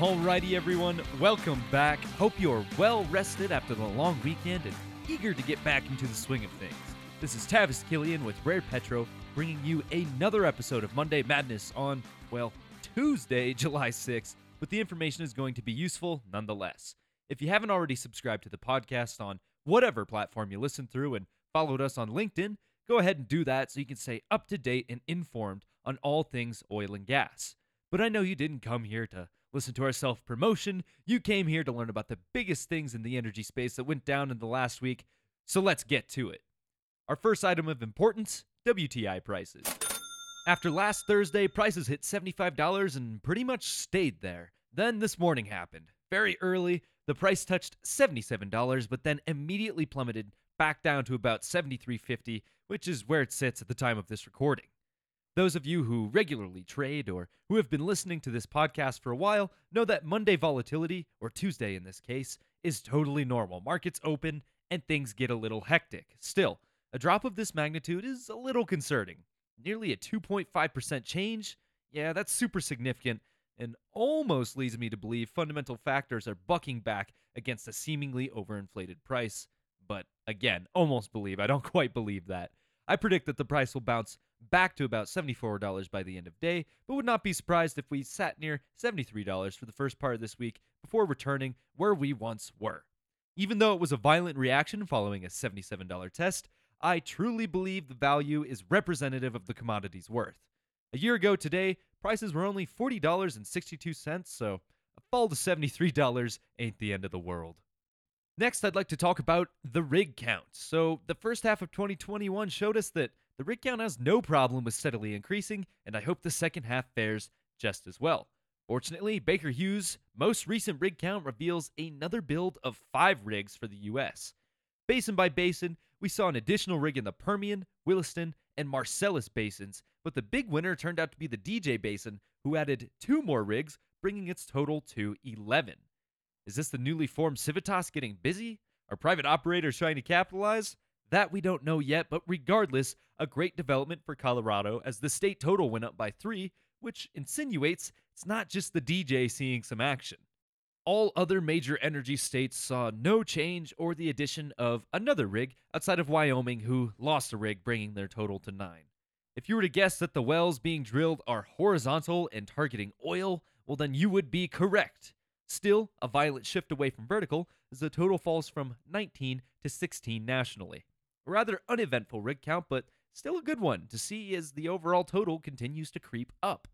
Alrighty, everyone, welcome back. Hope you're well rested after the long weekend and eager to get back into the swing of things. This is Tavis Killian with Rare Petro, bringing you another episode of Monday Madness on, well, Tuesday, July 6th, but the information is going to be useful nonetheless. If you haven't already subscribed to the podcast on whatever platform you listen through and followed us on LinkedIn, go ahead and do that so you can stay up to date and informed on all things oil and gas. But I know you didn't come here to listen to our self promotion. You came here to learn about the biggest things in the energy space that went down in the last week. So let's get to it. Our first item of importance WTI prices. After last Thursday, prices hit $75 and pretty much stayed there. Then this morning happened. Very early, the price touched $77, but then immediately plummeted back down to about $73.50, which is where it sits at the time of this recording. Those of you who regularly trade or who have been listening to this podcast for a while know that Monday volatility, or Tuesday in this case, is totally normal. Markets open and things get a little hectic. Still, a drop of this magnitude is a little concerning. Nearly a 2.5% change? Yeah, that's super significant and almost leads me to believe fundamental factors are bucking back against a seemingly overinflated price. But again, almost believe. I don't quite believe that. I predict that the price will bounce back to about $74 by the end of day, but would not be surprised if we sat near $73 for the first part of this week before returning where we once were. Even though it was a violent reaction following a $77 test, I truly believe the value is representative of the commodity's worth. A year ago today, prices were only $40.62, so a fall to $73 ain't the end of the world. Next, I'd like to talk about the rig count. So, the first half of 2021 showed us that the rig count has no problem with steadily increasing, and I hope the second half fares just as well. Fortunately, Baker Hughes' most recent rig count reveals another build of five rigs for the U.S. Basin by basin, we saw an additional rig in the Permian, Williston, and Marcellus basins, but the big winner turned out to be the DJ Basin, who added two more rigs, bringing its total to 11. Is this the newly formed Civitas getting busy? Are private operators trying to capitalize? That we don't know yet, but regardless, a great development for Colorado as the state total went up by three, which insinuates it's not just the DJ seeing some action. All other major energy states saw no change or the addition of another rig outside of Wyoming, who lost a rig, bringing their total to nine. If you were to guess that the wells being drilled are horizontal and targeting oil, well, then you would be correct. Still, a violent shift away from vertical as the total falls from 19 to 16 nationally. Rather uneventful rig count, but still a good one to see as the overall total continues to creep up.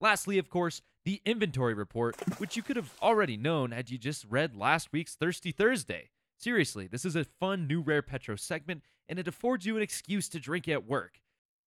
Lastly, of course, the inventory report, which you could have already known had you just read last week's Thirsty Thursday. Seriously, this is a fun new Rare Petro segment, and it affords you an excuse to drink at work.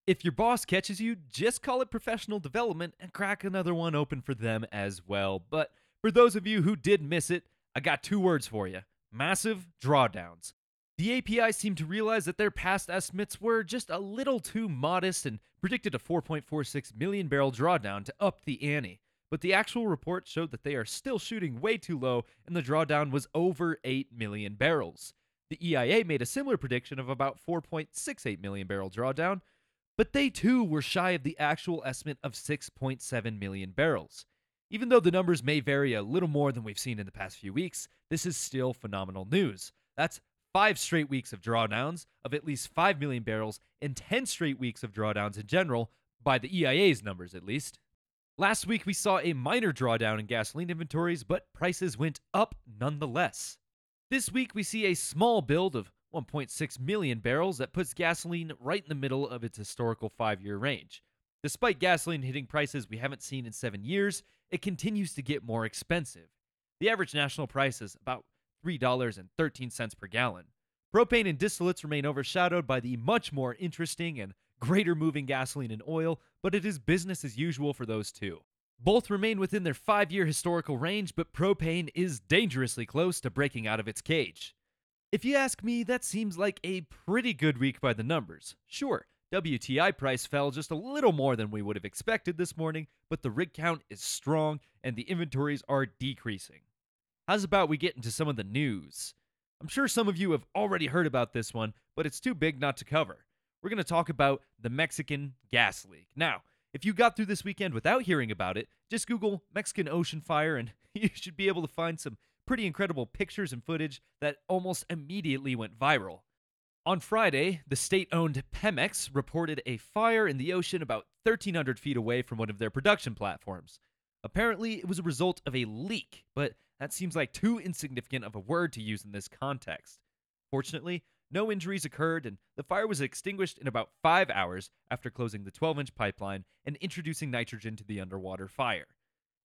If your boss catches you, just call it professional development and crack another one open for them as well. But for those of you who did miss it, I got two words for you massive drawdowns. The API seemed to realize that their past estimates were just a little too modest and predicted a 4.46 million barrel drawdown to up the ante. But the actual report showed that they are still shooting way too low, and the drawdown was over 8 million barrels. The EIA made a similar prediction of about 4.68 million barrel drawdown, but they too were shy of the actual estimate of 6.7 million barrels. Even though the numbers may vary a little more than we've seen in the past few weeks, this is still phenomenal news. That's five straight weeks of drawdowns of at least 5 million barrels and 10 straight weeks of drawdowns in general, by the EIA's numbers at least. Last week, we saw a minor drawdown in gasoline inventories, but prices went up nonetheless. This week, we see a small build of 1.6 million barrels that puts gasoline right in the middle of its historical five year range. Despite gasoline hitting prices we haven't seen in seven years, it continues to get more expensive. The average national price is about $3.13 per gallon. Propane and distillates remain overshadowed by the much more interesting and greater moving gasoline and oil, but it is business as usual for those two. Both remain within their five year historical range, but propane is dangerously close to breaking out of its cage. If you ask me, that seems like a pretty good week by the numbers. Sure, WTI price fell just a little more than we would have expected this morning, but the rig count is strong and the inventories are decreasing. How's about we get into some of the news? I'm sure some of you have already heard about this one, but it's too big not to cover. We're going to talk about the Mexican gas leak. Now, If you got through this weekend without hearing about it, just Google Mexican ocean fire and you should be able to find some pretty incredible pictures and footage that almost immediately went viral. On Friday, the state owned Pemex reported a fire in the ocean about 1,300 feet away from one of their production platforms. Apparently, it was a result of a leak, but that seems like too insignificant of a word to use in this context. Fortunately, no injuries occurred, and the fire was extinguished in about five hours after closing the 12 inch pipeline and introducing nitrogen to the underwater fire.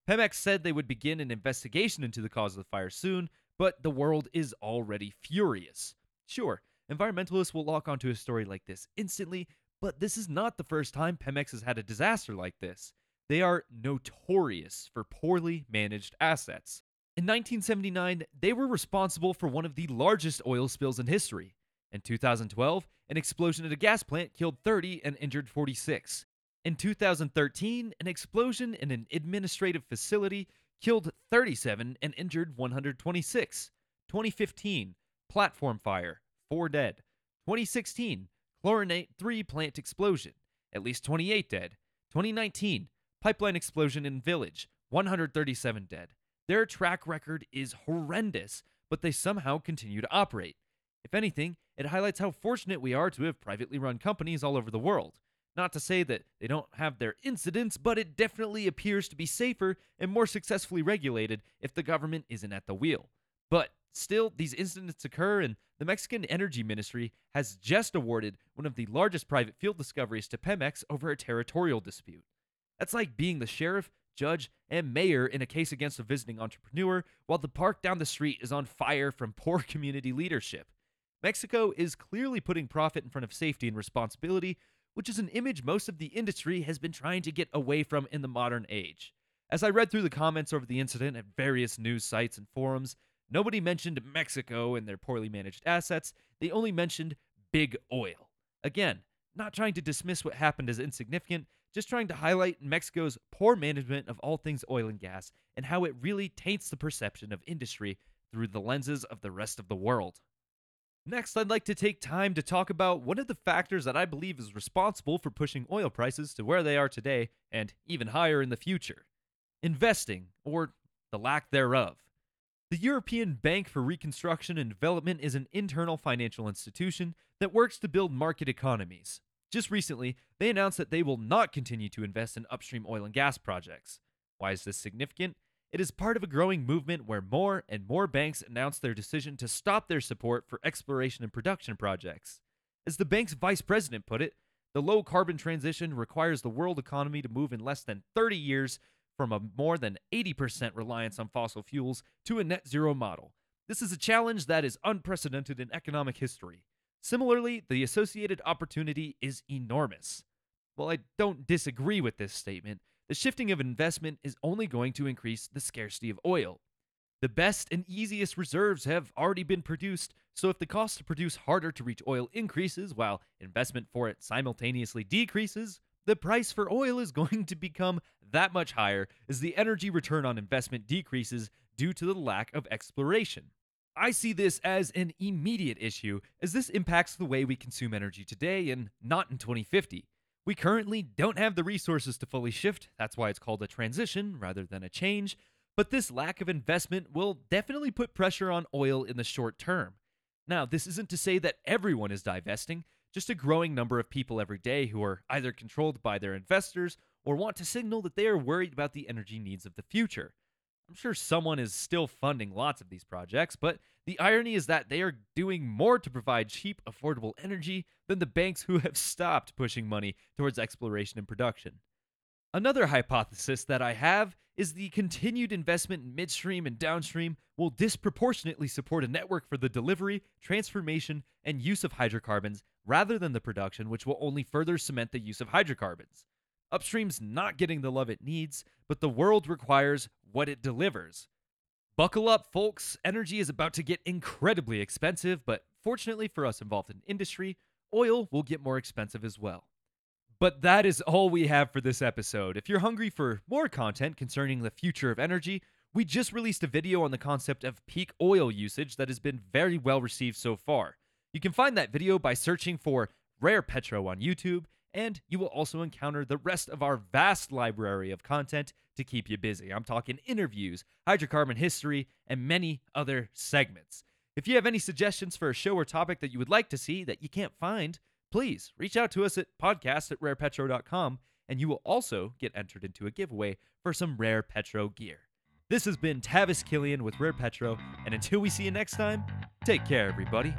Pemex said they would begin an investigation into the cause of the fire soon, but the world is already furious. Sure, environmentalists will lock onto a story like this instantly, but this is not the first time Pemex has had a disaster like this. They are notorious for poorly managed assets. In 1979, they were responsible for one of the largest oil spills in history. In 2012, an explosion at a gas plant killed 30 and injured 46. In 2013, an explosion in an administrative facility killed 37 and injured 126. 2015, platform fire, 4 dead. 2016, chlorinate 3 plant explosion, at least 28 dead. 2019, pipeline explosion in village, 137 dead. Their track record is horrendous, but they somehow continue to operate. If anything, it highlights how fortunate we are to have privately run companies all over the world. Not to say that they don't have their incidents, but it definitely appears to be safer and more successfully regulated if the government isn't at the wheel. But still, these incidents occur, and the Mexican Energy Ministry has just awarded one of the largest private field discoveries to Pemex over a territorial dispute. That's like being the sheriff judge, and mayor in a case against a visiting entrepreneur, while the park down the street is on fire from poor community leadership. Mexico is clearly putting profit in front of safety and responsibility, which is an image most of the industry has been trying to get away from in the modern age. As I read through the comments over the incident at various news sites and forums, nobody mentioned Mexico and their poorly managed assets, they only mentioned big oil. Again, not trying to dismiss what happened as insignificant, just trying to highlight Mexico's poor management of all things oil and gas and how it really taints the perception of industry through the lenses of the rest of the world. Next, I'd like to take time to talk about one of the factors that I believe is responsible for pushing oil prices to where they are today and even higher in the future investing, or the lack thereof. The European Bank for Reconstruction and Development is an internal financial institution that works to build market economies. Just recently, they announced that they will not continue to invest in upstream oil and gas projects. Why is this significant? It is part of a growing movement where more and more banks announce their decision to stop their support for exploration and production projects. As the bank's vice president put it, the low carbon transition requires the world economy to move in less than 30 years from a more than 80% reliance on fossil fuels to a net zero model. This is a challenge that is unprecedented in economic history. Similarly, the associated opportunity is enormous. While I don't disagree with this statement, the shifting of investment is only going to increase the scarcity of oil. The best and easiest reserves have already been produced, so if the cost to produce harder to reach oil increases while investment for it simultaneously decreases, the price for oil is going to become that much higher as the energy return on investment decreases due to the lack of exploration. I see this as an immediate issue, as this impacts the way we consume energy today and not in 2050. We currently don't have the resources to fully shift, that's why it's called a transition rather than a change, but this lack of investment will definitely put pressure on oil in the short term. Now, this isn't to say that everyone is divesting, just a growing number of people every day who are either controlled by their investors or want to signal that they are worried about the energy needs of the future. I'm sure someone is still funding lots of these projects, but the irony is that they are doing more to provide cheap, affordable energy than the banks who have stopped pushing money towards exploration and production. Another hypothesis that I have is the continued investment in midstream and downstream will disproportionately support a network for the delivery, transformation, and use of hydrocarbons rather than the production, which will only further cement the use of hydrocarbons. Upstream's not getting the love it needs, but the world requires what it delivers. Buckle up, folks. Energy is about to get incredibly expensive, but fortunately for us involved in industry, oil will get more expensive as well. But that is all we have for this episode. If you're hungry for more content concerning the future of energy, we just released a video on the concept of peak oil usage that has been very well received so far. You can find that video by searching for Rare Petro on YouTube And you will also encounter the rest of our vast library of content to keep you busy. I'm talking interviews, hydrocarbon history, and many other segments. If you have any suggestions for a show or topic that you would like to see that you can't find, please reach out to us at podcast at rarepetro.com and you will also get entered into a giveaway for some Rare Petro gear. This has been Tavis Killian with Rare Petro, and until we see you next time, take care, everybody.